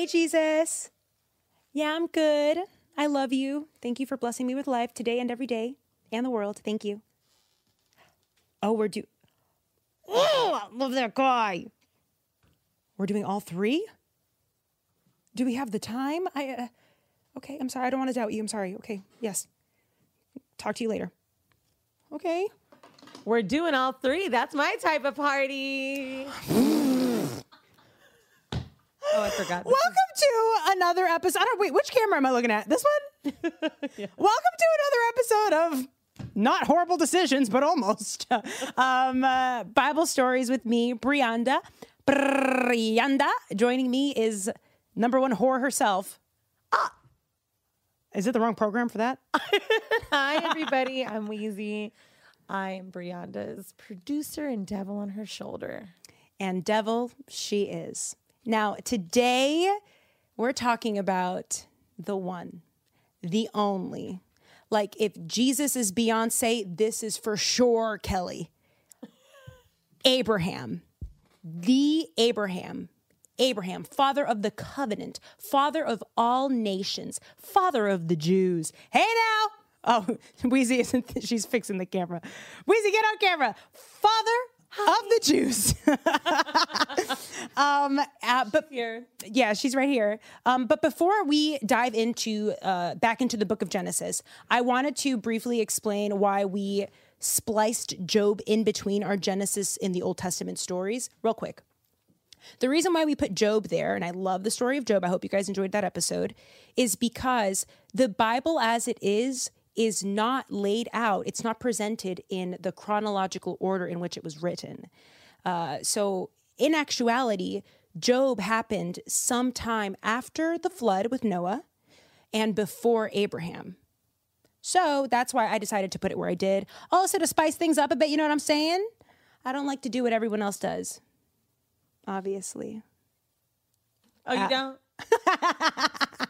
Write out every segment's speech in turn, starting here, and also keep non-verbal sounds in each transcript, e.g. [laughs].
Hey, Jesus. Yeah, I'm good. I love you. Thank you for blessing me with life today and every day and the world. Thank you. Oh, we're do. Oh, I love that guy. We're doing all three? Do we have the time? I. Uh, okay, I'm sorry. I don't want to doubt you. I'm sorry. Okay, yes. Talk to you later. Okay. We're doing all three. That's my type of party. [gasps] [laughs] Oh, I forgot. Welcome to another episode. I don't wait. Which camera am I looking at? This one. [laughs] yeah. Welcome to another episode of not horrible decisions, but almost. [laughs] um, uh, Bible stories with me, Brianda. Brianda. Joining me is number one whore herself. Ah. Is it the wrong program for that? [laughs] Hi, everybody. I'm Wheezy. I'm Brianda's producer and devil on her shoulder. And devil she is. Now, today we're talking about the one, the only. Like, if Jesus is Beyonce, this is for sure Kelly. Abraham, the Abraham, Abraham, father of the covenant, father of all nations, father of the Jews. Hey now! Oh, [laughs] Wheezy isn't, she's fixing the camera. Wheezy, get on camera. Father of the Jews. [laughs] um, uh, but here, yeah, she's right here. Um, but before we dive into uh, back into the book of Genesis, I wanted to briefly explain why we spliced Job in between our Genesis in the Old Testament stories, real quick. The reason why we put Job there, and I love the story of Job, I hope you guys enjoyed that episode, is because the Bible as it is is not laid out, it's not presented in the chronological order in which it was written. Uh, so, in actuality, Job happened sometime after the flood with Noah and before Abraham. So that's why I decided to put it where I did. Also, to spice things up a bit, you know what I'm saying? I don't like to do what everyone else does, obviously. Oh, you uh, don't? [laughs]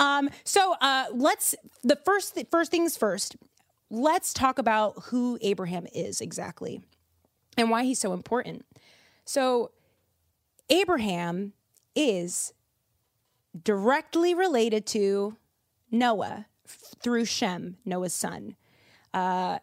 um, so uh, let's the first th- first things first. Let's talk about who Abraham is exactly and why he's so important. So Abraham is directly related to Noah through Shem, Noah's son. Uh,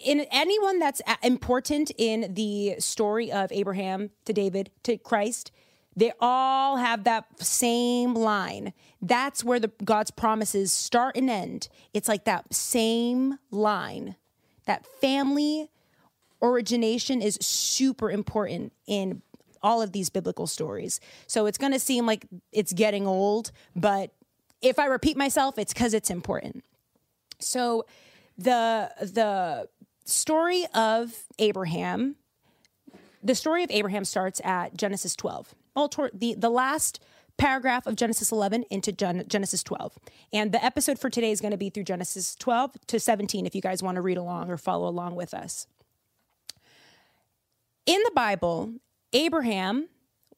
in anyone that's important in the story of Abraham to David to Christ, they all have that same line. That's where the God's promises start and end. It's like that same line. That family origination is super important in all of these biblical stories. So it's going to seem like it's getting old, but if I repeat myself, it's cuz it's important. So the the story of Abraham the story of Abraham starts at Genesis 12 all toward the, the last paragraph of Genesis 11 into Gen- Genesis 12. And the episode for today is going to be through Genesis 12 to 17 if you guys want to read along or follow along with us. In the Bible, Abraham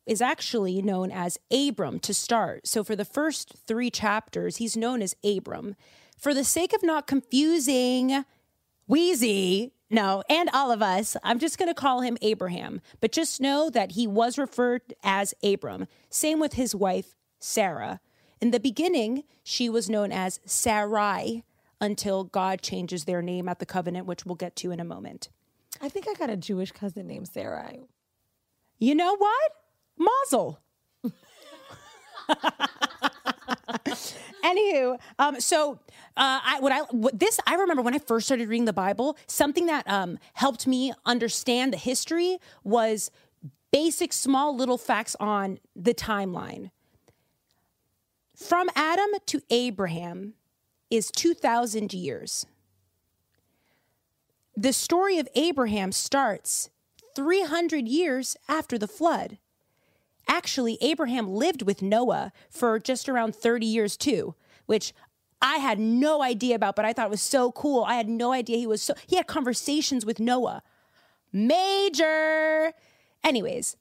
is actually known as Abram to start. So for the first three chapters, he's known as Abram. For the sake of not confusing Wheezy, no, and all of us, I'm just going to call him Abraham, but just know that he was referred as Abram. Same with his wife, Sarah. In the beginning, she was known as Sarai until God changes their name at the covenant, which we'll get to in a moment. I think I got a Jewish cousin named Sarai. You know what? Mazel. [laughs] Anywho, um, so uh, I what I what this I remember when I first started reading the Bible. Something that um, helped me understand the history was basic, small, little facts on the timeline. From Adam to Abraham is two thousand years. The story of Abraham starts 300 years after the flood. Actually, Abraham lived with Noah for just around 30 years too, which I had no idea about, but I thought it was so cool. I had no idea he was so, he had conversations with Noah. Major. Anyways,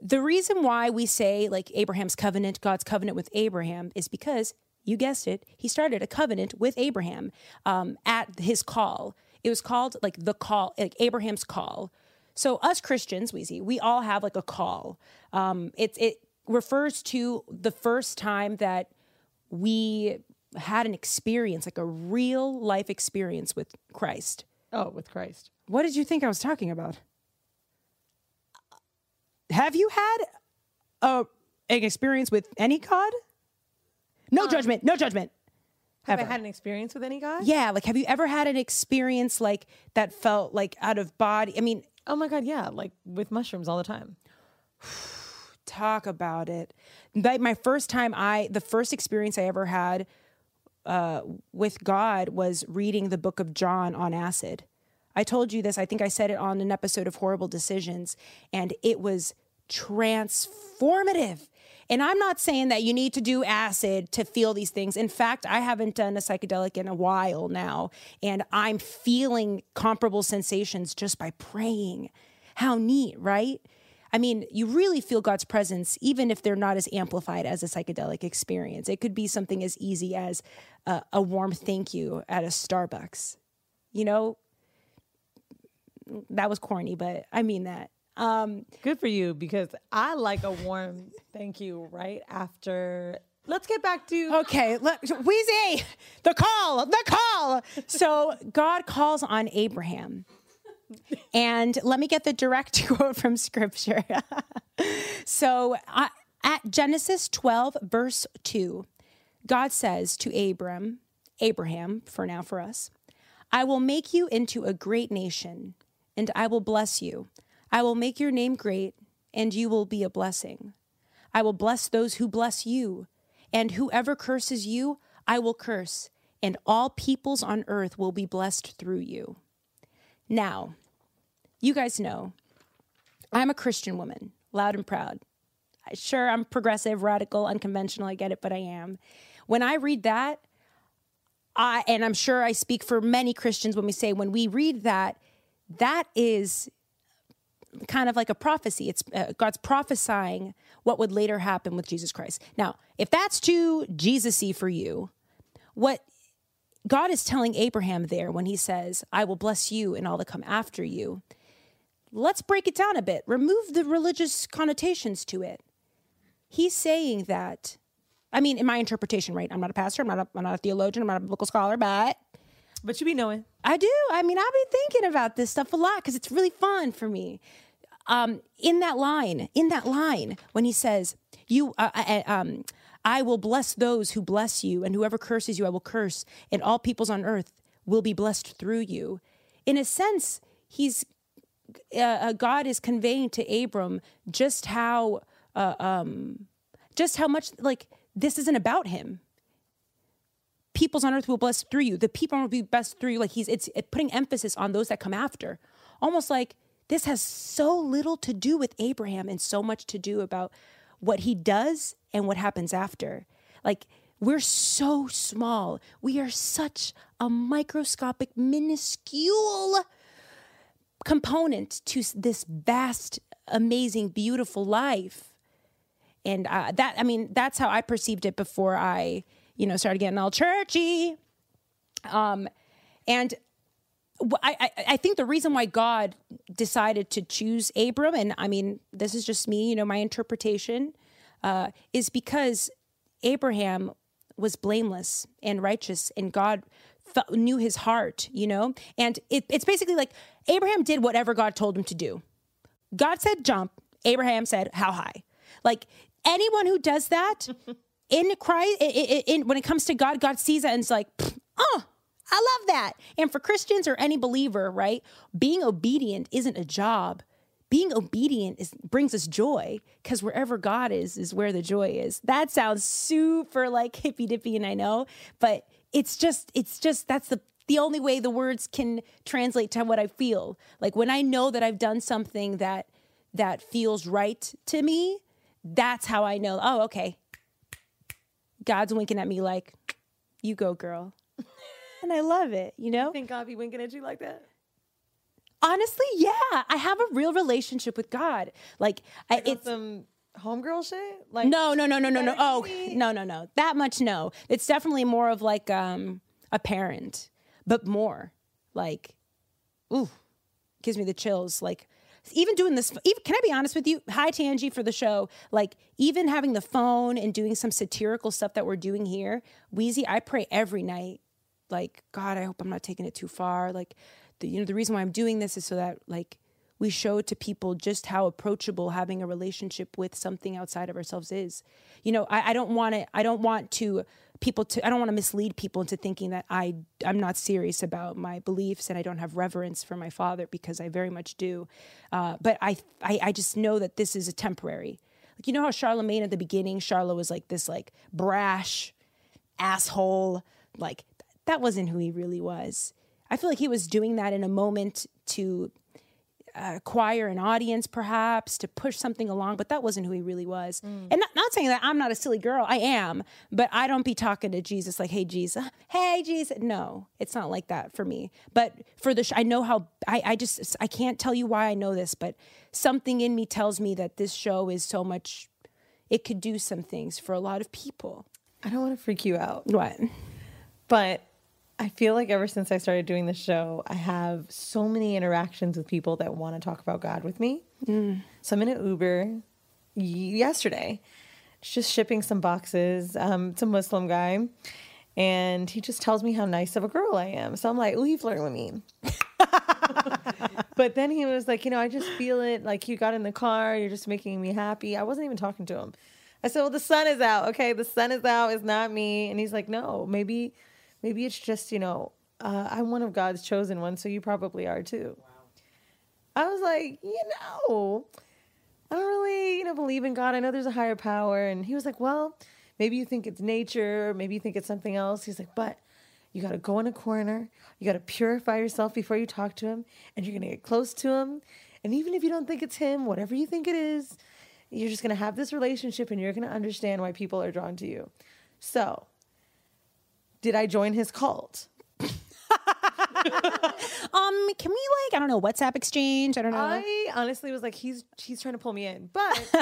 the reason why we say like Abraham's covenant, God's covenant with Abraham, is because you guessed it, he started a covenant with Abraham um, at his call. It was called like the call, like Abraham's call. So us Christians, Weezy, we all have like a call. Um, it it refers to the first time that we had an experience, like a real life experience with Christ. Oh, with Christ. What did you think I was talking about? Have you had a, an experience with any God? No judgment, no judgment. Have I had an experience with any God? Yeah, like have you ever had an experience like that felt like out of body? I mean, Oh my God, yeah. Like with mushrooms all the time. [sighs] talk about it. Like my first time I the first experience I ever had uh with God was reading the book of John on acid. I told you this, I think I said it on an episode of Horrible Decisions and it was transformative. And I'm not saying that you need to do acid to feel these things. In fact, I haven't done a psychedelic in a while now, and I'm feeling comparable sensations just by praying. How neat, right? I mean, you really feel God's presence, even if they're not as amplified as a psychedelic experience. It could be something as easy as a, warm thank you at a Starbucks. You know, that was corny, but I mean that. Um, Good for you because I like a warm thank you right after. Let's get back to. Okay, let, Wheezy, the call, the call. So God calls on Abraham. And let me get the direct [laughs] quote from scripture. [laughs] so uh, at Genesis 12, verse 2, God says to Abram, Abraham, for now for us, I will make you into a great nation, and I will bless you. I will make your name great, and you will be a blessing. I will bless those who bless you, and whoever curses you, I will curse, and all peoples on earth will be blessed through you. Now, you guys know I'm a Christian woman, loud and proud. Sure, I'm progressive, radical, unconventional, I get it, but I am. When I read that, I and I'm sure I speak for many Christians when we say when we read that, that is kind of like a prophecy. It's uh, God's prophesying what would later happen with Jesus Christ. Now, if that's too Jesus-y for you, what God is telling Abraham there when he says, "I will bless you and all that come after you." Let's break it down a bit. Remove the religious connotations to it. He's saying that I mean, in my interpretation, right? I'm not a pastor, I'm not a, I'm not a theologian, I'm not a biblical scholar, but But you be knowing. I do. I mean, I've been thinking about this stuff a lot because it's really fun for me. Um, in that line, in that line, when he says, "You, uh, uh, um, I will bless those who bless you, and whoever curses you, I will curse, and all peoples on earth will be blessed through you." In a sense, he's uh, uh, God is conveying to Abram just how, uh, um, just how much like this isn't about him peoples on earth will bless through you. The people will be blessed through you. Like he's it's it putting emphasis on those that come after. Almost like this has so little to do with Abraham and so much to do about what he does and what happens after. Like we're so small. We are such a microscopic, minuscule component to this vast, amazing, beautiful life and uh, that i mean that's how i perceived it before i you know started getting all churchy um and I, I I think the reason why God decided to choose Abram, and I mean, this is just me, you know, my interpretation, uh, is because Abraham was blameless and righteous, and God fe- knew his heart, you know? And it, it's basically like Abraham did whatever God told him to do. God said jump, Abraham said how high. Like anyone who does that [laughs] in Christ, in, in, in- when it comes to God, God sees that and it's like, "Pfft, oh, I love that. And for Christians or any believer, right, being obedient isn't a job. Being obedient is brings us joy because wherever God is, is where the joy is. That sounds super like hippy dippy, and I know, but it's just, it's just that's the the only way the words can translate to what I feel. Like when I know that I've done something that that feels right to me, that's how I know. Oh, okay. God's winking at me like, "You go, girl," and I love it. You know. Think God be winking at you like that? Honestly, yeah, I have a real relationship with God. Like, I, It's some homegirl shit. Like no, no, no, no, no, no. Oh, no, no, no. That much, no. It's definitely more of like um a parent, but more like, ooh, gives me the chills. Like even doing this, even, can I be honest with you? Hi, Tangi, for the show. Like, even having the phone and doing some satirical stuff that we're doing here, Wheezy, I pray every night, like, God, I hope I'm not taking it too far. Like, the, you know, the reason why I'm doing this is so that, like, we show to people just how approachable having a relationship with something outside of ourselves is. You know, I, I don't want to, I don't want to people to, I don't want to mislead people into thinking that I, I'm not serious about my beliefs and I don't have reverence for my father because I very much do. Uh, but I, I, I just know that this is a temporary. Like, you know how Charlamagne at the beginning, Charlotte was like this like brash asshole. Like that wasn't who he really was. I feel like he was doing that in a moment to acquire an audience, perhaps to push something along, but that wasn't who he really was. Mm. And not, not saying that I'm not a silly girl, I am, but I don't be talking to Jesus like, hey, Jesus, hey, Jesus. No, it's not like that for me. But for the, sh- I know how, I, I just, I can't tell you why I know this, but something in me tells me that this show is so much, it could do some things for a lot of people. I don't want to freak you out. What? But I feel like ever since I started doing the show, I have so many interactions with people that want to talk about God with me. Mm. So I'm in an Uber yesterday, just shipping some boxes. Um, it's a Muslim guy, and he just tells me how nice of a girl I am. So I'm like, "Ooh, he flirting with me." [laughs] but then he was like, "You know, I just feel it. Like you got in the car, you're just making me happy." I wasn't even talking to him. I said, "Well, the sun is out. Okay, the sun is out. It's not me." And he's like, "No, maybe." Maybe it's just, you know, uh, I'm one of God's chosen ones, so you probably are too. Wow. I was like, you know, I don't really, you know, believe in God. I know there's a higher power. And he was like, well, maybe you think it's nature, maybe you think it's something else. He's like, but you got to go in a corner, you got to purify yourself before you talk to him, and you're going to get close to him. And even if you don't think it's him, whatever you think it is, you're just going to have this relationship and you're going to understand why people are drawn to you. So, did I join his cult? [laughs] um, can we like I don't know WhatsApp exchange? I don't know. I honestly was like, he's he's trying to pull me in, but [laughs]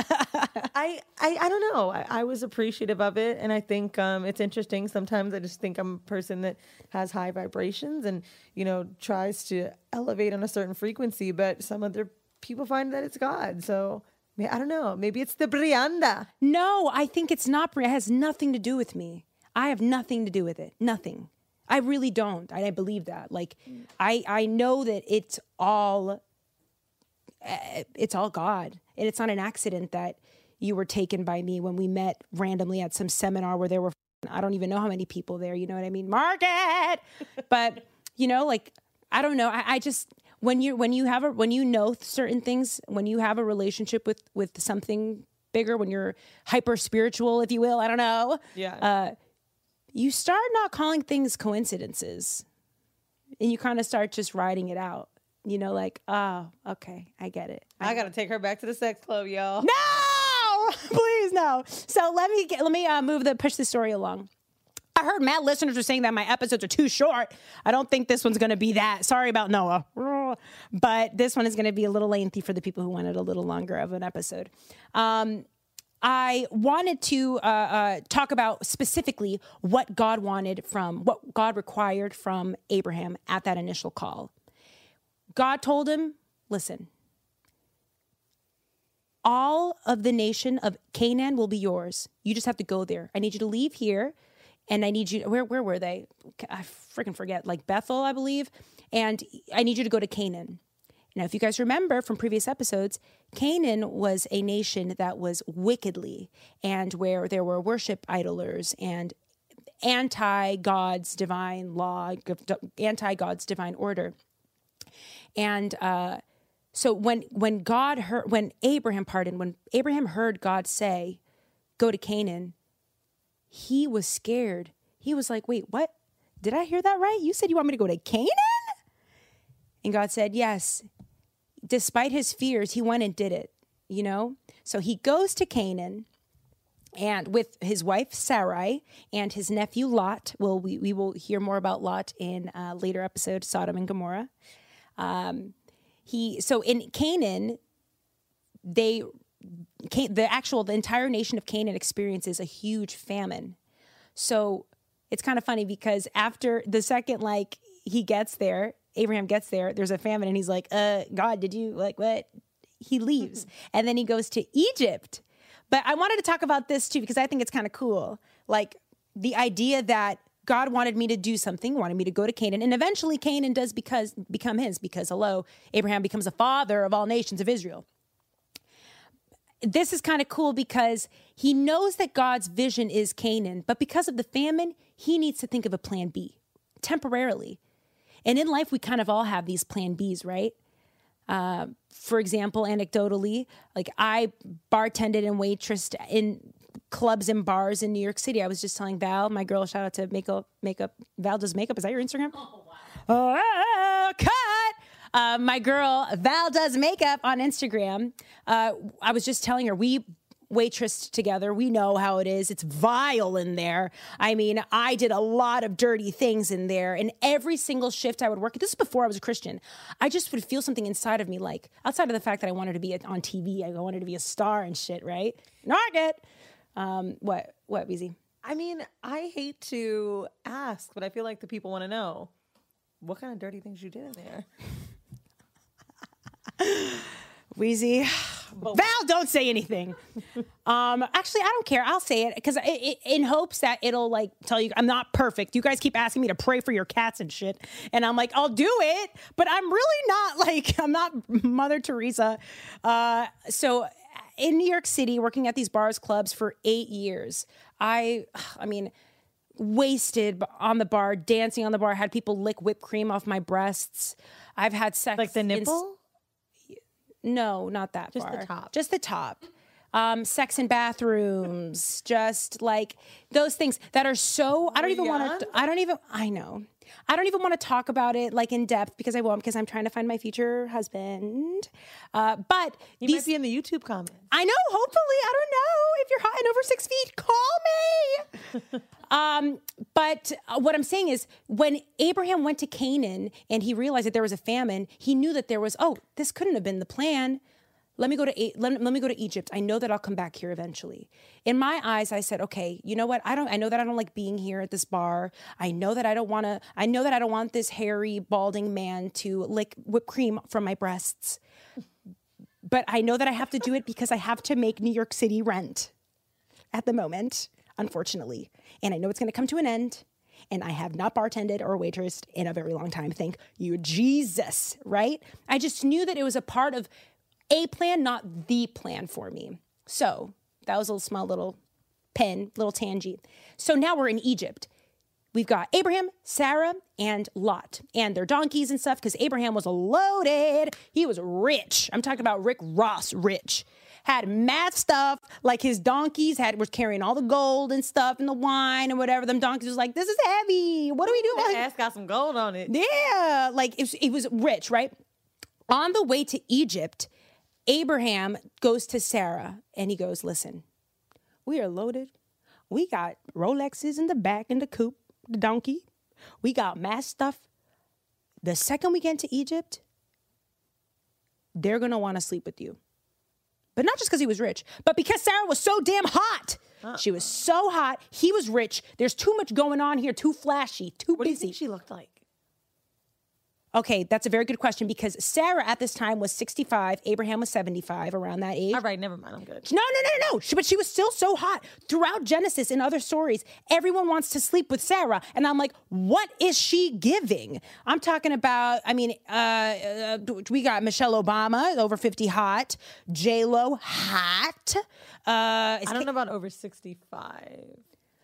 I, I I don't know. I, I, was appreciative of it, and I think um, it's interesting. Sometimes I just think I'm a person that has high vibrations and you know tries to elevate on a certain frequency, but some other people find that it's God. So I don't know. Maybe it's the Brianda. No, I think it's not. It has nothing to do with me. I have nothing to do with it. Nothing. I really don't. I, I believe that. Like, mm. I I know that it's all uh, it's all God, and it's not an accident that you were taken by me when we met randomly at some seminar where there were I don't even know how many people there. You know what I mean? Market, [laughs] but you know, like I don't know. I, I just when you when you have a when you know certain things, when you have a relationship with with something bigger, when you're hyper spiritual, if you will, I don't know. Yeah. Uh, you start not calling things coincidences and you kind of start just writing it out. You know, like, oh, okay, I get it. I, I got to take her back to the sex club, y'all. No, [laughs] please no. So let me get, let me uh, move the push the story along. I heard mad listeners are saying that my episodes are too short. I don't think this one's going to be that. Sorry about Noah, but this one is going to be a little lengthy for the people who wanted a little longer of an episode. Um, I wanted to uh, uh, talk about specifically what God wanted from, what God required from Abraham at that initial call. God told him, listen, all of the nation of Canaan will be yours. You just have to go there. I need you to leave here and I need you where where were they? I freaking forget. Like Bethel, I believe. And I need you to go to Canaan. Now, if you guys remember from previous episodes, Canaan was a nation that was wickedly and where there were worship idolers and anti God's divine law, anti God's divine order. And uh, so when when God heard when Abraham pardon when Abraham heard God say, "Go to Canaan," he was scared. He was like, "Wait, what? Did I hear that right? You said you want me to go to Canaan?" And God said, "Yes." Despite his fears, he went and did it, you know? So he goes to Canaan and with his wife Sarai and his nephew Lot. Well, we, we will hear more about Lot in a later episode, Sodom and Gomorrah. Um, he so in Canaan, they the actual the entire nation of Canaan experiences a huge famine. So it's kind of funny because after the second like he gets there, Abraham gets there, there's a famine, and he's like, uh, God, did you like what? he leaves and then he goes to Egypt. But I wanted to talk about this too because I think it's kind of cool. Like the idea that God wanted me to do something, wanted me to go to Canaan, and eventually Canaan does because become his because hello, Abraham becomes a father of all nations of Israel. This is kind of cool because he knows that God's vision is Canaan, but because of the famine, he needs to think of a plan B temporarily. And in life, we kind of all have these plan Bs, right? Uh, for example, anecdotally, like I bartended and waitressed in clubs and bars in New York City. I was just telling Val, my girl, shout out to makeup, makeup. Val does makeup. Is that your Instagram? Oh, wow. Oh, cut. Uh, my girl Val does makeup on Instagram. Uh, I was just telling her we waitress together. We know how it is. It's vile in there. I mean, I did a lot of dirty things in there. And every single shift I would work, this is before I was a Christian, I just would feel something inside of me, like outside of the fact that I wanted to be on TV, I wanted to be a star and shit, right? Target. Um, what, what, Weezy? I mean, I hate to ask, but I feel like the people want to know what kind of dirty things you did in there. [laughs] Val, don't say anything. Um, actually, I don't care. I'll say it because in hopes that it'll like tell you I'm not perfect. You guys keep asking me to pray for your cats and shit, and I'm like, I'll do it, but I'm really not [laughs] like I'm not Mother Teresa. Uh, so in New York City, working at these bars clubs for eight years, I, I mean wasted on the bar, dancing on the bar, had people lick whipped cream off my breasts. I've had sex like the nipple. No, not that just far. the top. Just the top. Um, sex in bathrooms, [laughs] just like those things that are so. I don't even want to. I don't even. I know. I don't even want to talk about it like in depth because I won't because I'm trying to find my future husband. Uh, but you these, might be in the YouTube comments. I know. Hopefully, I don't know if you're hot and over six feet. Call me. [laughs] um, but uh, what I'm saying is, when Abraham went to Canaan and he realized that there was a famine, he knew that there was. Oh, this couldn't have been the plan let me go to let, let me go to Egypt. I know that I'll come back here eventually. In my eyes, I said, okay, you know what? I don't. I know that I don't like being here at this bar. I know that I don't want to. I know that I don't want this hairy, balding man to lick whipped cream from my breasts. But I know that I have to do it because I have to make New York City rent at the moment, unfortunately. And I know it's going to come to an end. And I have not bartended or waitressed in a very long time. Thank you, Jesus, right? I just knew that it was a part of a plan, not the plan for me. So that was a little small little pen, little tangy. So now we're in Egypt. We've got Abraham, Sarah, and Lot, and their donkeys and stuff, because Abraham was loaded. He was rich. I'm talking about Rick Ross rich. Had mad stuff, like his donkeys had was carrying all the gold and stuff and the wine and whatever. Them donkeys was like, this is heavy. What do we do? That ass got some gold on it. Yeah, like it was, it was rich, right? On the way to Egypt, Abraham goes to Sarah and he goes, Listen, we are loaded. We got Rolexes in the back in the coop, the donkey. We got mass stuff. The second we get to Egypt, they're going to want to sleep with you. But not just because he was rich, but because Sarah was so damn hot. Uh-uh. She was so hot. He was rich. There's too much going on here, too flashy, too what busy. What do you think she looked like? Okay, that's a very good question because Sarah at this time was 65, Abraham was 75, around that age. All right, never mind, I'm good. No, no, no, no, no. She, but she was still so hot. Throughout Genesis and other stories, everyone wants to sleep with Sarah. And I'm like, what is she giving? I'm talking about, I mean, uh, uh, we got Michelle Obama, over 50 hot, J-Lo, hot. Uh, I don't know about over 65.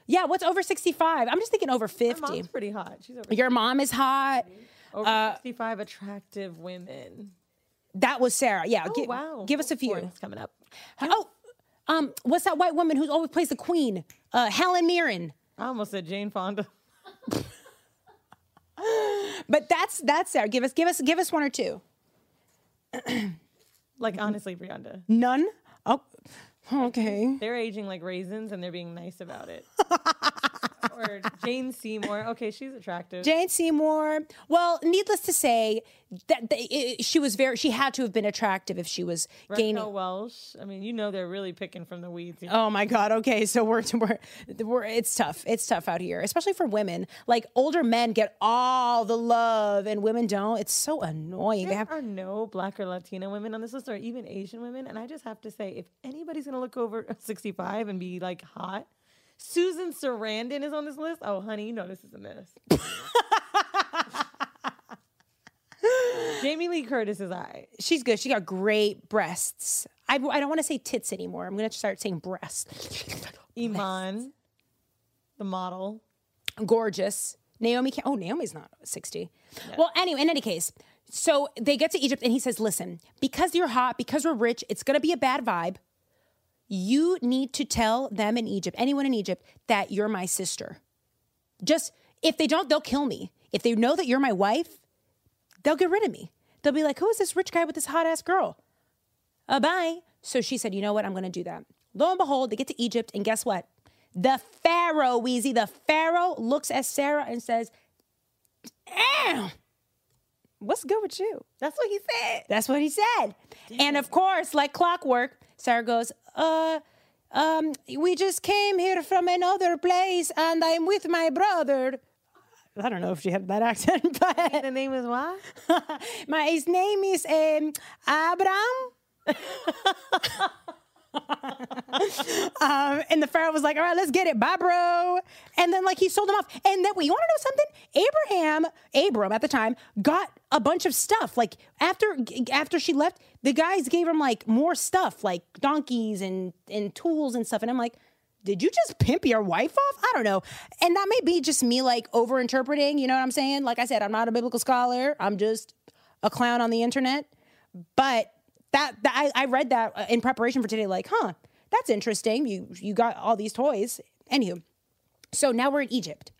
Yeah, what's over 65? I'm just thinking over 50. My mom's pretty hot. She's over Your mom is hot. Over uh, 65 attractive women. That was Sarah. Yeah. Oh, wow. Give us a few. It's coming up. Oh, um, what's that white woman who always plays the queen? Uh, Helen Mirren. I almost said Jane Fonda. [laughs] but that's that's Sarah. Give us give us give us one or two. [clears throat] like honestly, Brianda. None. Oh, okay. They're aging like raisins, and they're being nice about it. [laughs] or Jane Seymour. Okay, she's attractive. Jane Seymour. Well, needless to say, that, that it, she was very. She had to have been attractive if she was gaining. Raquel Welch. I mean, you know they're really picking from the weeds. here. Oh my God. Okay, so we're, [laughs] we're we're it's tough. It's tough out here, especially for women. Like older men get all the love, and women don't. It's so annoying. They There have are no black or Latina women on this list, or even Asian women. And I just have to say, if anybody's gonna look over [laughs] 65 and be like hot, Susan Sarandon is on this list. Oh, honey, you know this is a mess. [laughs] Jamie Lee Curtis is I. she's good. She got great breasts. I, I don't want to say tits anymore. I'm gonna start saying breasts. Iman, the model. gorgeous. Naomi can't. Oh, Naomi's not 60. Well, anyway, in any case, so they get to Egypt and he says, listen, because you're hot, because we're rich, it's going to be a bad vibe. You need to tell them in Egypt, anyone in Egypt, that you're my sister. Just if they don't, they'll kill me. If they know that you're my wife, they'll get rid of me. They'll be like, who is this rich guy with this hot ass girl? Uh, bye. So she said, you know what? I'm going to do that. Lo and behold, they get to Egypt, and guess what? The Pharaoh, Wheezy, the Pharaoh looks at Sarah and says, Damn, what's good with you? That's what he said. That's what he said. And of course, like clockwork, Sarah goes, uh, um, we just came here from another place and I'm with my brother. I don't know if she had that [laughs] accent, but The name is what? [laughs] my his name is um, Abraham. [laughs] um, and the pharaoh was like, "All right, let's get it, bye, bro." And then like he sold him off. And then you want to know something? Abraham, Abram at the time, got a bunch of stuff. Like after after she left, the guys gave him like more stuff, like donkeys and and tools and stuff. And I'm like. Did you just pimp your wife off? I don't know. And that may be just me like over interpreting, you know what I'm saying? Like I said, I'm not a biblical scholar. I'm just a clown on the internet. But that, that I, I read that uh, in preparation for today, like, huh, that's interesting. You you got all these toys. Anywho, so now we're in Egypt.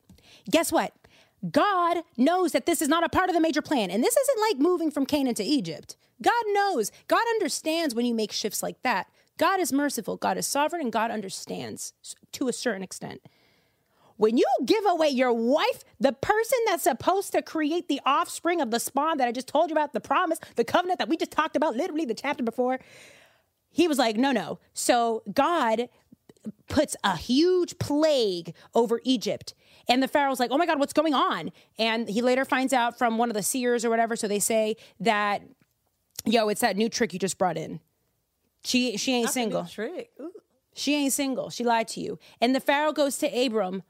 Guess what? God knows that this is not a part of the major plan. And this isn't like moving from Canaan to Egypt. God knows. God understands when you make shifts like that. God is merciful, God is sovereign, and God understands to a certain extent. When you give away your wife, the person that's supposed to create the offspring of the spawn that I just told you about, the promise, the covenant that we just talked about, literally the chapter before, he was like, no, no. So God puts a huge plague over Egypt. And the Pharaoh's like, oh my God, what's going on? And he later finds out from one of the seers or whatever. So they say that, yo, it's that new trick you just brought in. She she ain't That's single. She ain't single. She lied to you. And the Pharaoh goes to Abram,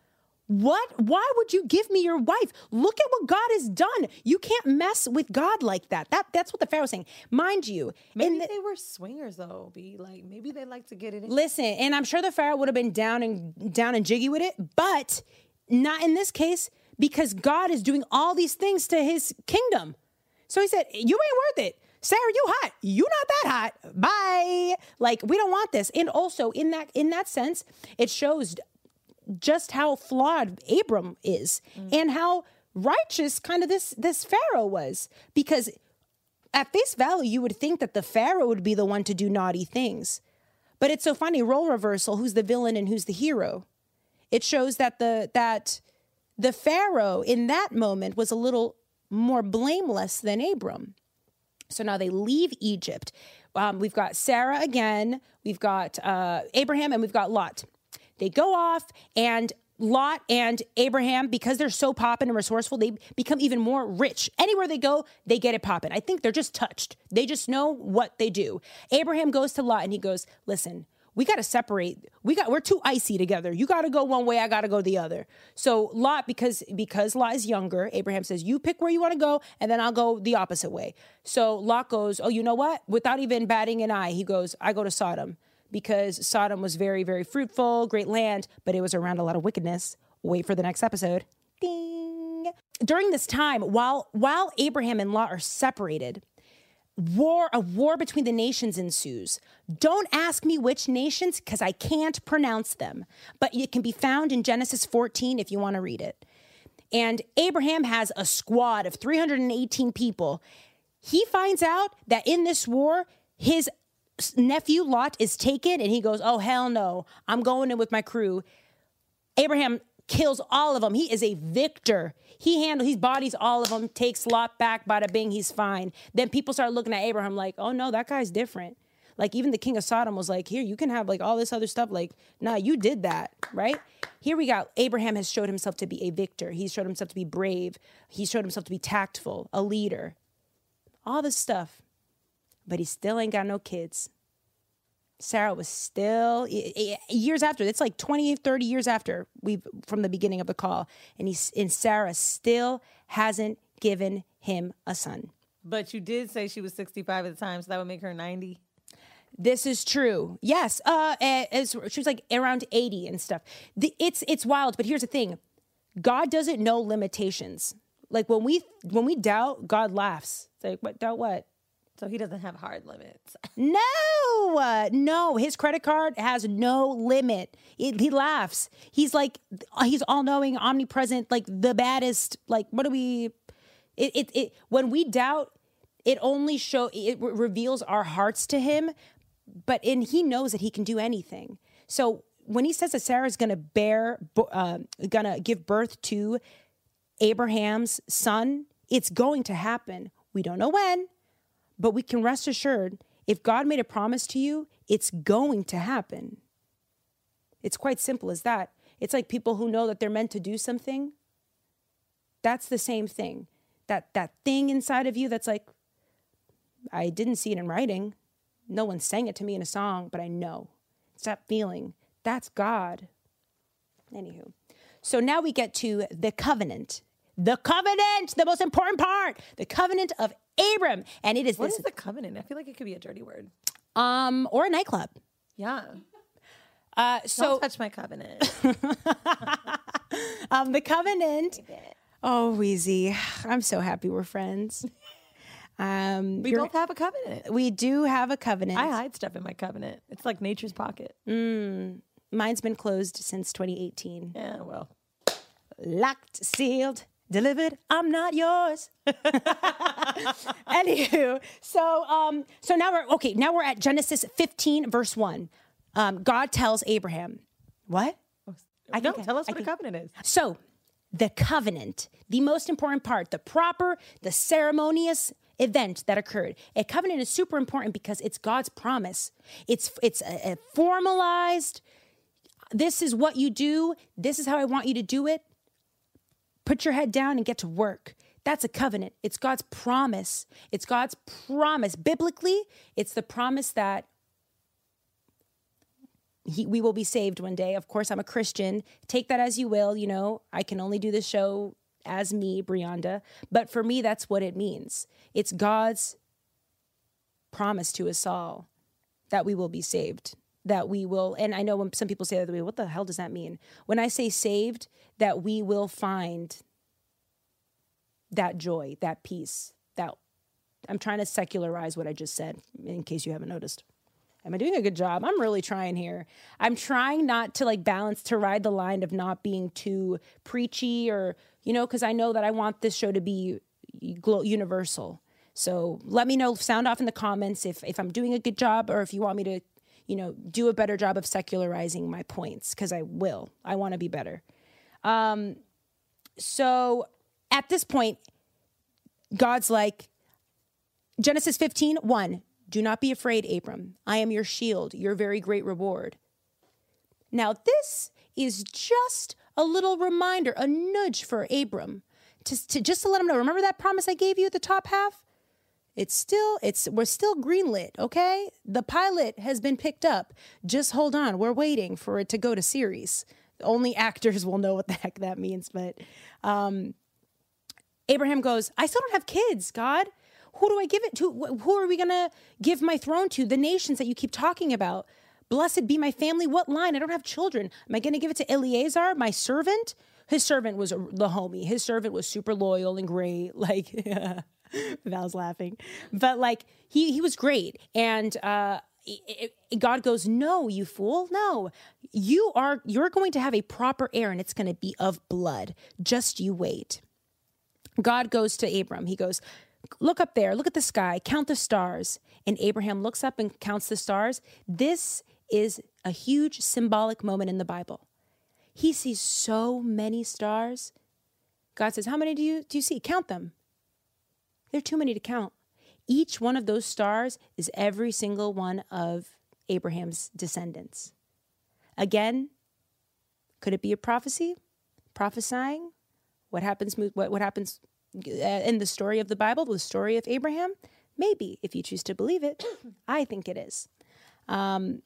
What? Why would you give me your wife? Look at what God has done. You can't mess with God like that. That that's what the Pharaoh's saying. Mind you, Maybe the- they were swingers though. Be like maybe they like to get it in. Listen, and I'm sure the Pharaoh would have been down and down and jiggy with it, but not in this case because God is doing all these things to his kingdom. So he said, You ain't worth it. Sarah, you hot. You not that hot. Bye. Like, we don't want this. And also in that in that sense, it shows just how flawed Abram is and how righteous kind of this this Pharaoh was. Because at face value, you would think that the Pharaoh would be the one to do naughty things. But it's so funny, role reversal, who's the villain and who's the hero. It shows that the that the Pharaoh in that moment was a little more blameless than Abram. So now they leave Egypt. Um, we've got Sarah again, we've got uh, Abraham, and we've got Lot. They go off, and Lot and Abraham, because they're so poppin' and resourceful, they become even more rich. Anywhere they go, they get it poppin'. I think they're just touched. They just know what they do. Abraham goes to Lot and he goes, Listen, we got to separate. We got we're too icy together. You got to go one way, I got to go the other. So Lot because because Lot is younger, Abraham says, "You pick where you want to go and then I'll go the opposite way." So Lot goes, "Oh, you know what? Without even batting an eye, he goes, "I go to Sodom." Because Sodom was very very fruitful, great land, but it was around a lot of wickedness. Wait for the next episode. Ding. During this time, while while Abraham and Lot are separated, war a war between the nations ensues don't ask me which nations because i can't pronounce them but it can be found in genesis 14 if you want to read it and abraham has a squad of 318 people he finds out that in this war his nephew lot is taken and he goes oh hell no i'm going in with my crew abraham kills all of them. He is a victor. He handles, he bodies all of them, takes Lot back, bada bing, he's fine. Then people start looking at Abraham like, oh no, that guy's different. Like even the king of Sodom was like, here, you can have like all this other stuff. Like, nah, you did that, right? Here we got Abraham has showed himself to be a victor. He's showed himself to be brave. He showed himself to be tactful, a leader, all this stuff. But he still ain't got no kids. Sarah was still years after. It's like 20, 30 years after we from the beginning of the call. And he's and Sarah still hasn't given him a son. But you did say she was 65 at the time, so that would make her 90. This is true. Yes. Uh, as she was like around 80 and stuff. The, it's it's wild, but here's the thing. God doesn't know limitations. Like when we when we doubt, God laughs. It's like, what doubt what? So he doesn't have hard limits. [laughs] no, uh, no. His credit card has no limit. It, he laughs. He's like, he's all knowing, omnipresent, like the baddest. Like, what do we? It, it, it when we doubt, it only show it reveals our hearts to him but and he knows that he can do anything. So when he says that Sarah's to bear, uh, to give birth to Abraham's son, it's going to happen. We don't know when, but we can rest assured if God made a promise to you, it's going to happen. It's quite simple as that. It's like people who know that they're meant to do something. That's the same thing. That that thing inside of you that's like I didn't see it in writing. No one sang it to me in a song, but I know. It's that feeling. That's God. Anywho. So now we get to the covenant. The covenant, the most important part, the covenant of Abram. And it is What this is the covenant? I feel like it could be a dirty word. um or a nightclub. Yeah. Uh Don't so touch my covenant. [laughs] um the covenant. Oh, Wheezy. I'm so happy we're friends. Um We both have a covenant. we do have a covenant. I hide stuff in my covenant. It's like nature's pocket. Mm, Mine's been closed since 2018. Yeah, well. locked, sealed, delivered. I'm not yours. [laughs] Anywho, so um, so now we're okay. Now we're at Genesis 15, verse one. Um, God tells Abraham, "What?" I no, can- tell us I what a can- covenant is. So, the covenant, the most important part, the proper, the ceremonious event that occurred. A covenant is super important because it's God's promise. It's it's a, a formalized. This is what you do. This is how I want you to do it. Put your head down and get to work. That's a covenant. It's God's promise. It's God's promise. Biblically, it's the promise that he, we will be saved one day. Of course, I'm a Christian. Take that as you will. You know, I can only do this show as me, Brianda. But for me, that's what it means. It's God's promise to us all that we will be saved. That we will, and I know when some people say that, what the hell does that mean? When I say saved, that we will find that joy, that peace, that I'm trying to secularize what I just said in case you haven't noticed. Am I doing a good job? I'm really trying here. I'm trying not to like balance to ride the line of not being too preachy or, you know, because I know that I want this show to be universal. So let me know, sound off in the comments if, if I'm doing a good job or if you want me to, you know, do a better job of secularizing my points because I will. I want to be better. Um, so at this point, God's like, Genesis 15, 1. Do not be afraid, Abram. I am your shield, your very great reward. Now, this is just a little reminder, a nudge for Abram, to, to just to let him know. Remember that promise I gave you at the top half? It's still, it's we're still greenlit, okay? The pilot has been picked up. Just hold on. We're waiting for it to go to series. Only actors [laughs] will know what the heck that means, but um Abraham goes, I still don't have kids, God. Who do I give it to? Who are we going to give my throne to? The nations that you keep talking about. Blessed be my family. What line? I don't have children. Am I going to give it to Eleazar, my servant? His servant was the homie. His servant was super loyal and great. [laughs] Like, [laughs] [laughs] Val's laughing. But like, he, he was great. And, uh, it- it- God goes, no, you fool, no. You are you're going to have a proper heir, and it's going to be of blood. Just you wait. God goes to Abram. He goes, Look up there, look at the sky, count the stars. And Abraham looks up and counts the stars. This is a huge symbolic moment in the Bible. He sees so many stars. God says, How many do you, do you see? Count them. They're too many to count. Each one of those stars is every single one of Abraham's descendants. Again, could it be a prophecy? Prophesying? What happens? What, what happens uh, in the story of the Bible, the story of Abraham? Maybe, if you choose to believe it. [clears throat] I think it is. Um,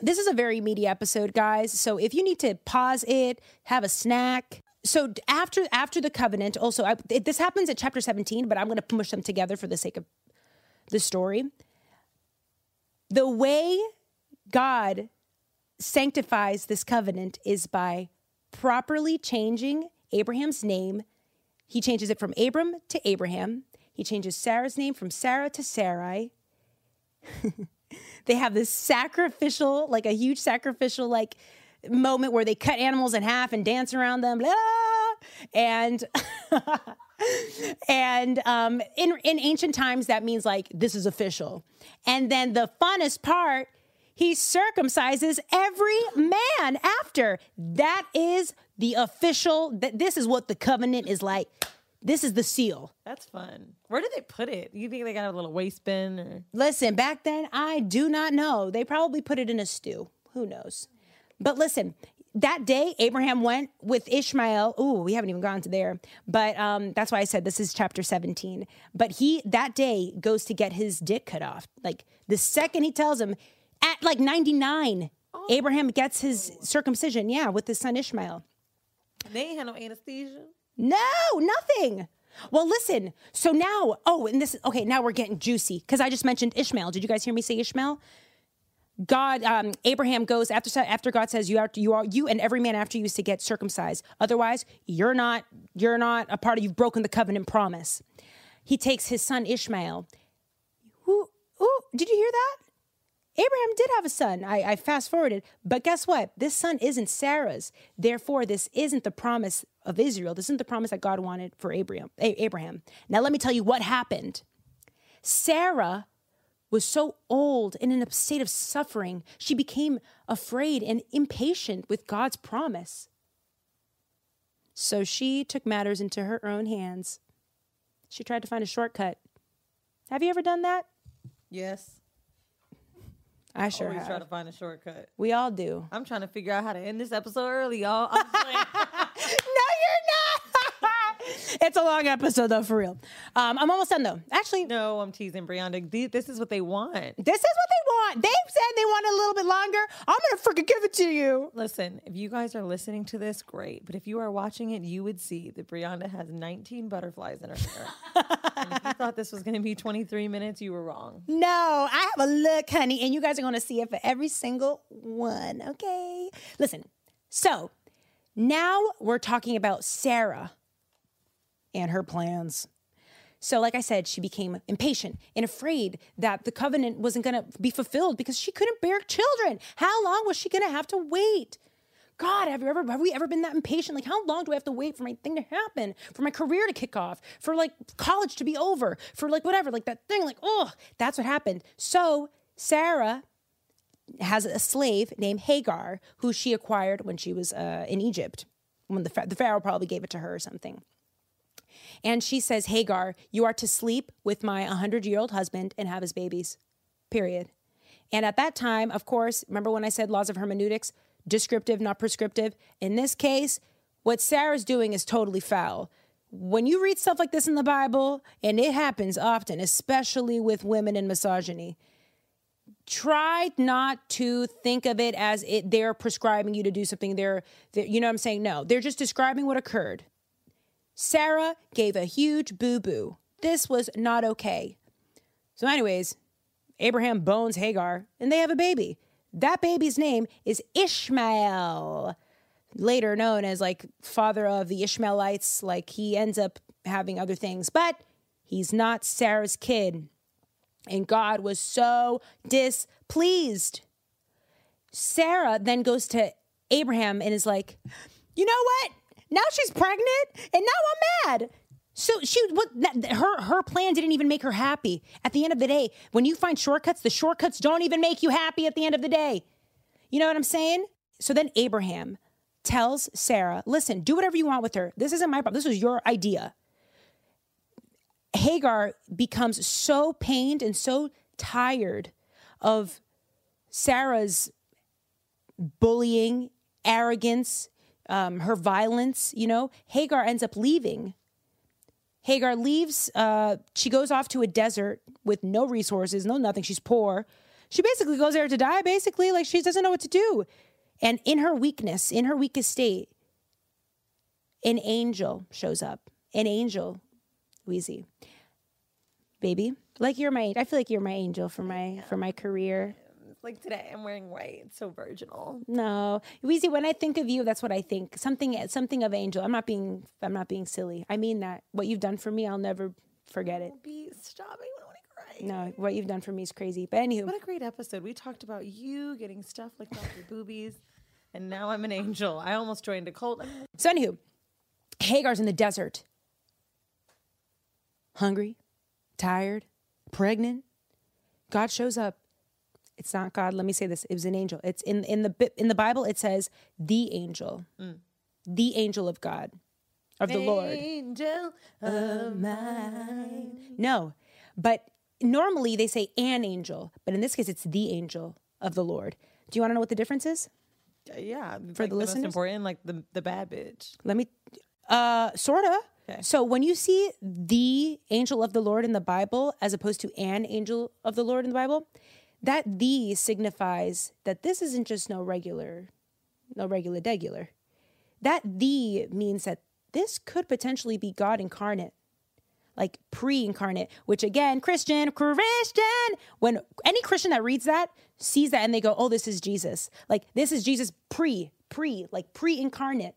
this is a very meaty episode, guys. So if you need to pause it, have a snack. So after after the covenant, also I, this happens at chapter 17, but I'm going to push them together for the sake of the story. The way God sanctifies this covenant is by properly changing Abraham's name. He changes it from Abram to Abraham. He changes Sarah's name from Sarah to Sarai. [laughs] they have this sacrificial, like a huge sacrificial, like moment where they cut animals in half and dance around them. Blah, and [laughs] and um, in in ancient times, that means like this is official. And then the funnest part he circumcises every man after. That is the official, that this is what the covenant is like. This is the seal. That's fun. Where did they put it? You think they got a little waste bin or Listen, back then I do not know. They probably put it in a stew. Who knows? But listen, that day Abraham went with Ishmael. Ooh, we haven't even gone to there. But um, that's why I said this is chapter 17. But he that day goes to get his dick cut off. Like the second he tells him, at like 99, oh. Abraham gets his circumcision, yeah, with his son Ishmael. They ain't had no anesthesia. No, nothing. Well, listen. So now, oh, and this, okay, now we're getting juicy because I just mentioned Ishmael. Did you guys hear me say Ishmael? God, um, Abraham goes after after God says you are you are you and every man after you is to get circumcised. Otherwise, you're not you're not a part of you've broken the covenant promise. He takes his son Ishmael. Who? Ooh, did you hear that? Abraham did have a son. I, I fast forwarded. But guess what? This son isn't Sarah's. Therefore, this isn't the promise of Israel. This isn't the promise that God wanted for Abraham. Abraham. Now, let me tell you what happened. Sarah was so old and in a state of suffering, she became afraid and impatient with God's promise. So she took matters into her own hands. She tried to find a shortcut. Have you ever done that? Yes. I sure Always have. try to find a shortcut. We all do. I'm trying to figure out how to end this episode early, y'all. I'm [laughs] [laughs] no, you're not. [laughs] it's a long episode though, for real. Um, I'm almost done though. Actually, no, I'm teasing Brianna. This is what they want. This is what they want. They've said they want a little bit longer. I'm gonna freaking give it to you. Listen, if you guys are listening to this, great. But if you are watching it, you would see that Brianna has 19 butterflies in her hair. [laughs] if you thought this was gonna be 23 minutes, you were wrong. No, I have a look, honey, and you guys are gonna see it for every single one. Okay. Listen. So now we're talking about Sarah and her plans. So, like I said, she became impatient and afraid that the covenant wasn't going to be fulfilled because she couldn't bear children. How long was she going to have to wait? God, have you ever have we ever been that impatient? Like, how long do I have to wait for my thing to happen, for my career to kick off, for like college to be over, for like whatever, like that thing? Like, oh, that's what happened. So Sarah has a slave named Hagar who she acquired when she was uh, in Egypt. When the the Pharaoh probably gave it to her or something. And she says, Hagar, you are to sleep with my 100 year old husband and have his babies, period. And at that time, of course, remember when I said laws of hermeneutics, descriptive, not prescriptive? In this case, what Sarah's doing is totally foul. When you read stuff like this in the Bible, and it happens often, especially with women and misogyny, try not to think of it as it they're prescribing you to do something they're, they're you know what i'm saying no they're just describing what occurred Sarah gave a huge boo boo. This was not okay. So, anyways, Abraham bones Hagar and they have a baby. That baby's name is Ishmael, later known as like father of the Ishmaelites. Like he ends up having other things, but he's not Sarah's kid. And God was so displeased. Sarah then goes to Abraham and is like, You know what? Now she's pregnant, and now I'm mad. So she what her her plan didn't even make her happy. At the end of the day, when you find shortcuts, the shortcuts don't even make you happy at the end of the day. You know what I'm saying? So then Abraham tells Sarah, listen, do whatever you want with her. This isn't my problem. This was your idea. Hagar becomes so pained and so tired of Sarah's bullying, arrogance, um, her violence. You know, Hagar ends up leaving. Hagar leaves. Uh, she goes off to a desert with no resources, no nothing. She's poor. She basically goes there to die. Basically, like she doesn't know what to do. And in her weakness, in her weakest state, an angel shows up. An angel, Wheezy, baby, like you're my. I feel like you're my angel for my for my career. Like today, I'm wearing white. It's so virginal. No, Wheezy. When I think of you, that's what I think. Something, something of angel. I'm not being. I'm not being silly. I mean that. What you've done for me, I'll never forget it. Be stop. I want to cry. No, what you've done for me is crazy. But anywho, What a great episode. We talked about you getting stuff like off your boobies, and now I'm an angel. I almost joined a cult. So anywho, Hagar's in the desert. Hungry, tired, pregnant. God shows up. It's not God. Let me say this. It was an angel. It's in in the in the Bible. It says the angel, the angel of God, of the Lord. Angel of mine. No, but normally they say an angel, but in this case, it's the angel of the Lord. Do you want to know what the difference is? Yeah, For the most listeners? important, like the the bad bitch. Let me, uh, sorta. Okay. So when you see the angel of the Lord in the Bible, as opposed to an angel of the Lord in the Bible, that the signifies that this isn't just no regular, no regular degular. That the means that this could potentially be God incarnate, like pre-incarnate. Which again, Christian, Christian. When any Christian that reads that sees that and they go, "Oh, this is Jesus." Like this is Jesus pre, pre, like pre-incarnate.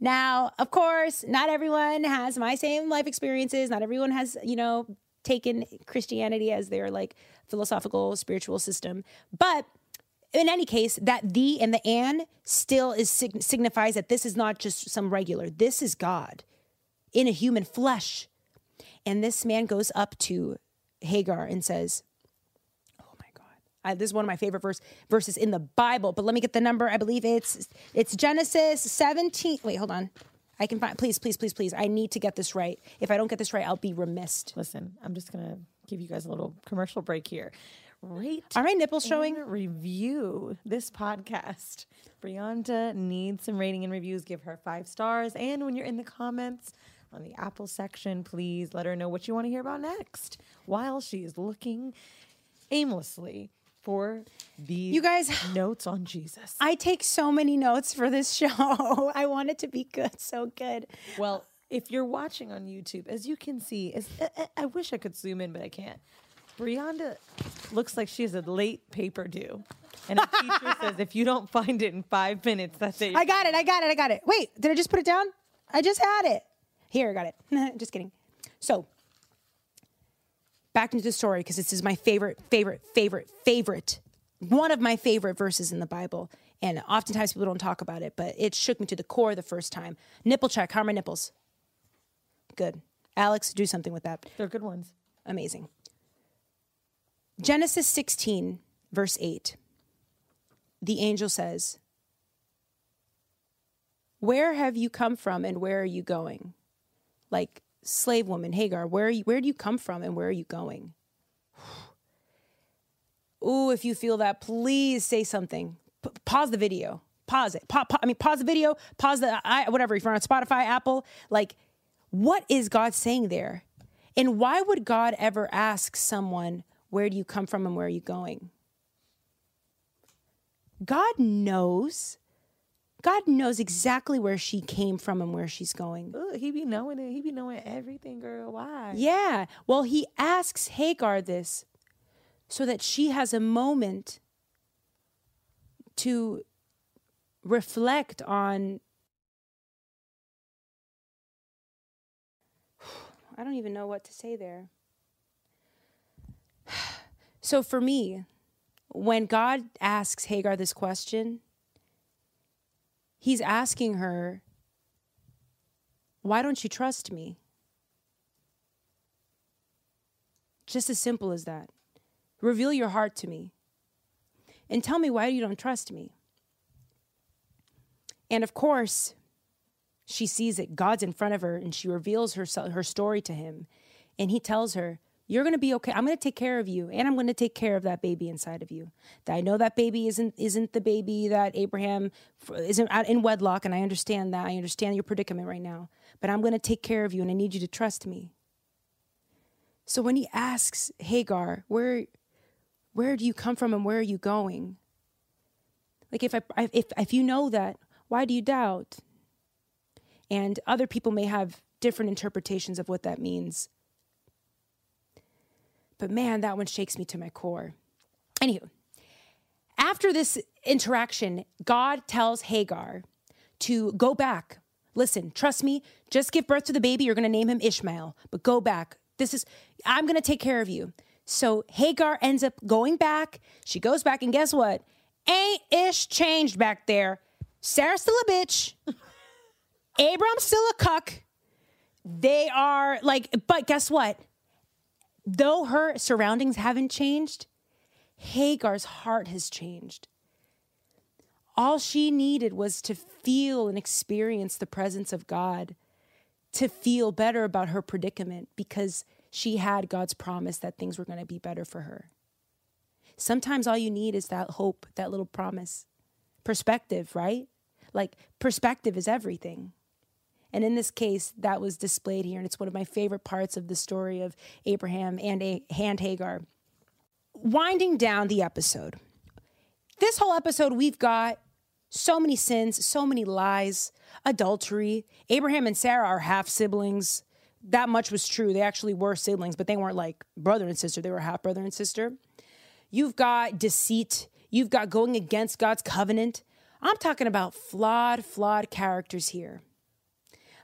Now, of course, not everyone has my same life experiences. Not everyone has, you know, taken Christianity as their like philosophical spiritual system. But in any case, that the and the and still is sig- signifies that this is not just some regular. This is God in a human flesh. And this man goes up to Hagar and says, "Oh my God, I, this is one of my favorite verse, verses in the Bible." But let me get the number. I believe it's it's Genesis seventeen. Wait, hold on. I can find. Please, please, please, please. I need to get this right. If I don't get this right, I'll be remiss. Listen, I'm just gonna give you guys a little commercial break here. Rate Are my nipples showing? review this podcast. Brianda needs some rating and reviews. Give her five stars. And when you're in the comments on the Apple section, please let her know what you want to hear about next while she is looking aimlessly for the You guys- [sighs] notes on Jesus. I take so many notes for this [laughs] show. I want it to be good, so good. Well, if you're watching on YouTube, as you can see, I, I- I wish I could zoom in, but I can't. Brianda looks like she has a late paper due. And a teacher [laughs] says if you don't find it in five minutes, that's it. I got it. I got it. I got it. Wait, did I just put it down? I just had it. Here, I got it. [laughs] just kidding. So, back into the story because this is my favorite, favorite, favorite, favorite, one of my favorite verses in the Bible. And oftentimes people don't talk about it, but it shook me to the core the first time. Nipple check. How are my nipples? Good. Alex, do something with that. They're good ones. Amazing. Genesis 16, verse 8. The angel says, Where have you come from and where are you going? Like slave woman Hagar, where you, where do you come from and where are you going? [sighs] Ooh, if you feel that, please say something. P- pause the video. Pause it. Pa- pa- I mean, pause the video. Pause the I, whatever. If you're on Spotify, Apple, like, what is God saying there? And why would God ever ask someone, "Where do you come from and where are you going?" God knows. God knows exactly where she came from and where she's going. Ooh, he be knowing it. He be knowing everything, girl. Why? Yeah. Well, he asks Hagar this so that she has a moment to reflect on. [sighs] I don't even know what to say there. [sighs] So for me, when God asks Hagar this question, he's asking her, Why don't you trust me? Just as simple as that. Reveal your heart to me and tell me why you don't trust me. And of course, she sees it. God's in front of her and she reveals her, her story to him. And he tells her, You're going to be okay. I'm going to take care of you and I'm going to take care of that baby inside of you. That I know that baby isn't, isn't the baby that Abraham isn't in wedlock. And I understand that. I understand your predicament right now. But I'm going to take care of you and I need you to trust me. So when he asks Hagar, Where, where do you come from and where are you going? Like if I if if you know that, why do you doubt? And other people may have different interpretations of what that means. But man, that one shakes me to my core. Anywho, after this interaction, God tells Hagar to go back. Listen, trust me, just give birth to the baby. You're going to name him Ishmael, but go back. This is, I'm going to take care of you. So Hagar ends up going back. She goes back, and guess what? Ain't ish changed back there. Sarah's still a bitch. [laughs] Abram's still a cuck. They are like, but guess what? Though her surroundings haven't changed, Hagar's heart has changed. All she needed was to feel and experience the presence of God, to feel better about her predicament because she had God's promise that things were going to be better for her. Sometimes all you need is that hope, that little promise. Perspective, right? Like, perspective is everything. And in this case, that was displayed here. And it's one of my favorite parts of the story of Abraham and, a- and Hagar. Winding down the episode, this whole episode, we've got so many sins, so many lies, adultery. Abraham and Sarah are half siblings. That much was true. They actually were siblings, but they weren't like brother and sister, they were half brother and sister. You've got deceit. You've got going against God's covenant. I'm talking about flawed, flawed characters here.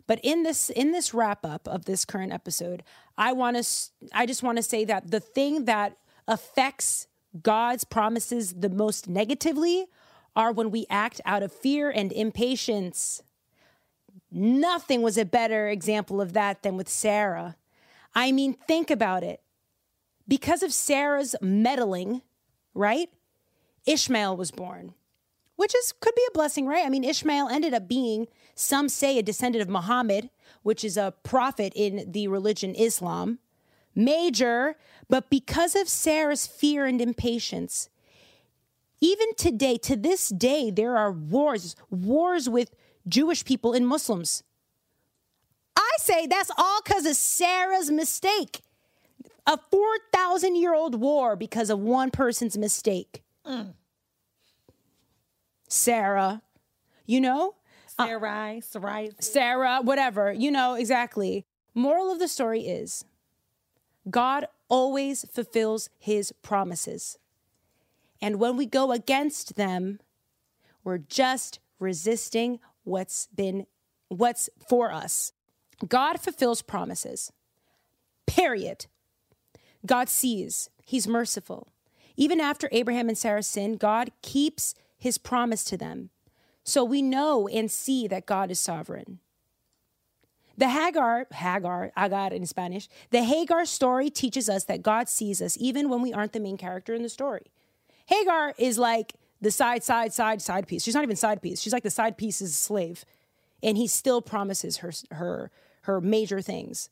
But in this in this wrap up of this current episode, I want to I just want to say that the thing that affects God's promises the most negatively are when we act out of fear and impatience. Nothing was a better example of that than with Sarah. I mean, think about it because of Sarah's meddling, right? Ishmael was born, which is could be a blessing, right? I mean, Ishmael ended up being, some say, a descendant of Muhammad, which is a prophet in the religion Islam. Major, but because of Sarah's fear and impatience, even today, to this day, there are wars, wars with Jewish people and Muslims. I say that's all because of Sarah's mistake a 4,000 year old war because of one person's mistake. Mm. Sarah, you know? Uh, Sarah, Sarah, Sarah, whatever, you know, exactly. Moral of the story is God always fulfills his promises. And when we go against them, we're just resisting what's been what's for us. God fulfills promises. Period. God sees, He's merciful. Even after Abraham and Sarah sin, God keeps His promise to them. So we know and see that God is sovereign. The Hagar, Hagar, Agar in Spanish, the Hagar story teaches us that God sees us even when we aren't the main character in the story. Hagar is like the side, side, side, side piece. She's not even side piece. She's like the side piece's slave. And he still promises her her her major things.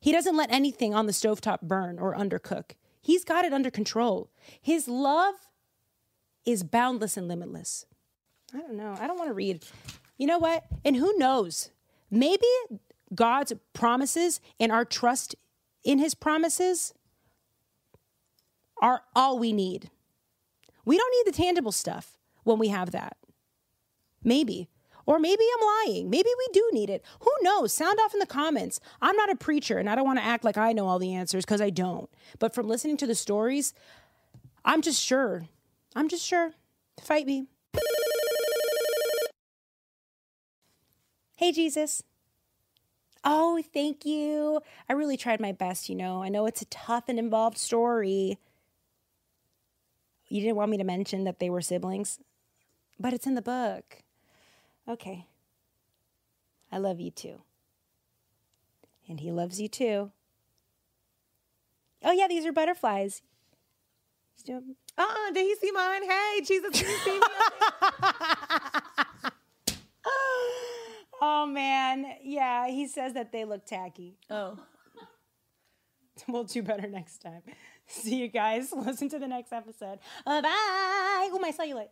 He doesn't let anything on the stovetop burn or undercook. He's got it under control. His love is boundless and limitless. I don't know. I don't want to read. You know what? And who knows? Maybe God's promises and our trust in his promises are all we need. We don't need the tangible stuff when we have that. Maybe. Or maybe I'm lying. Maybe we do need it. Who knows? Sound off in the comments. I'm not a preacher and I don't want to act like I know all the answers because I don't. But from listening to the stories, I'm just sure. I'm just sure. Fight me. Hey, Jesus. Oh, thank you. I really tried my best, you know. I know it's a tough and involved story. You didn't want me to mention that they were siblings, but it's in the book. Okay. I love you too. And he loves you too. Oh, yeah, these are butterflies. Uh uh did he see mine? Hey, Jesus, did you see me? [laughs] Oh man, yeah, he says that they look tacky. Oh. [laughs] We'll do better next time. [laughs] See you guys. [laughs] Listen to the next episode. Uh, bye. Oh, my cellulite.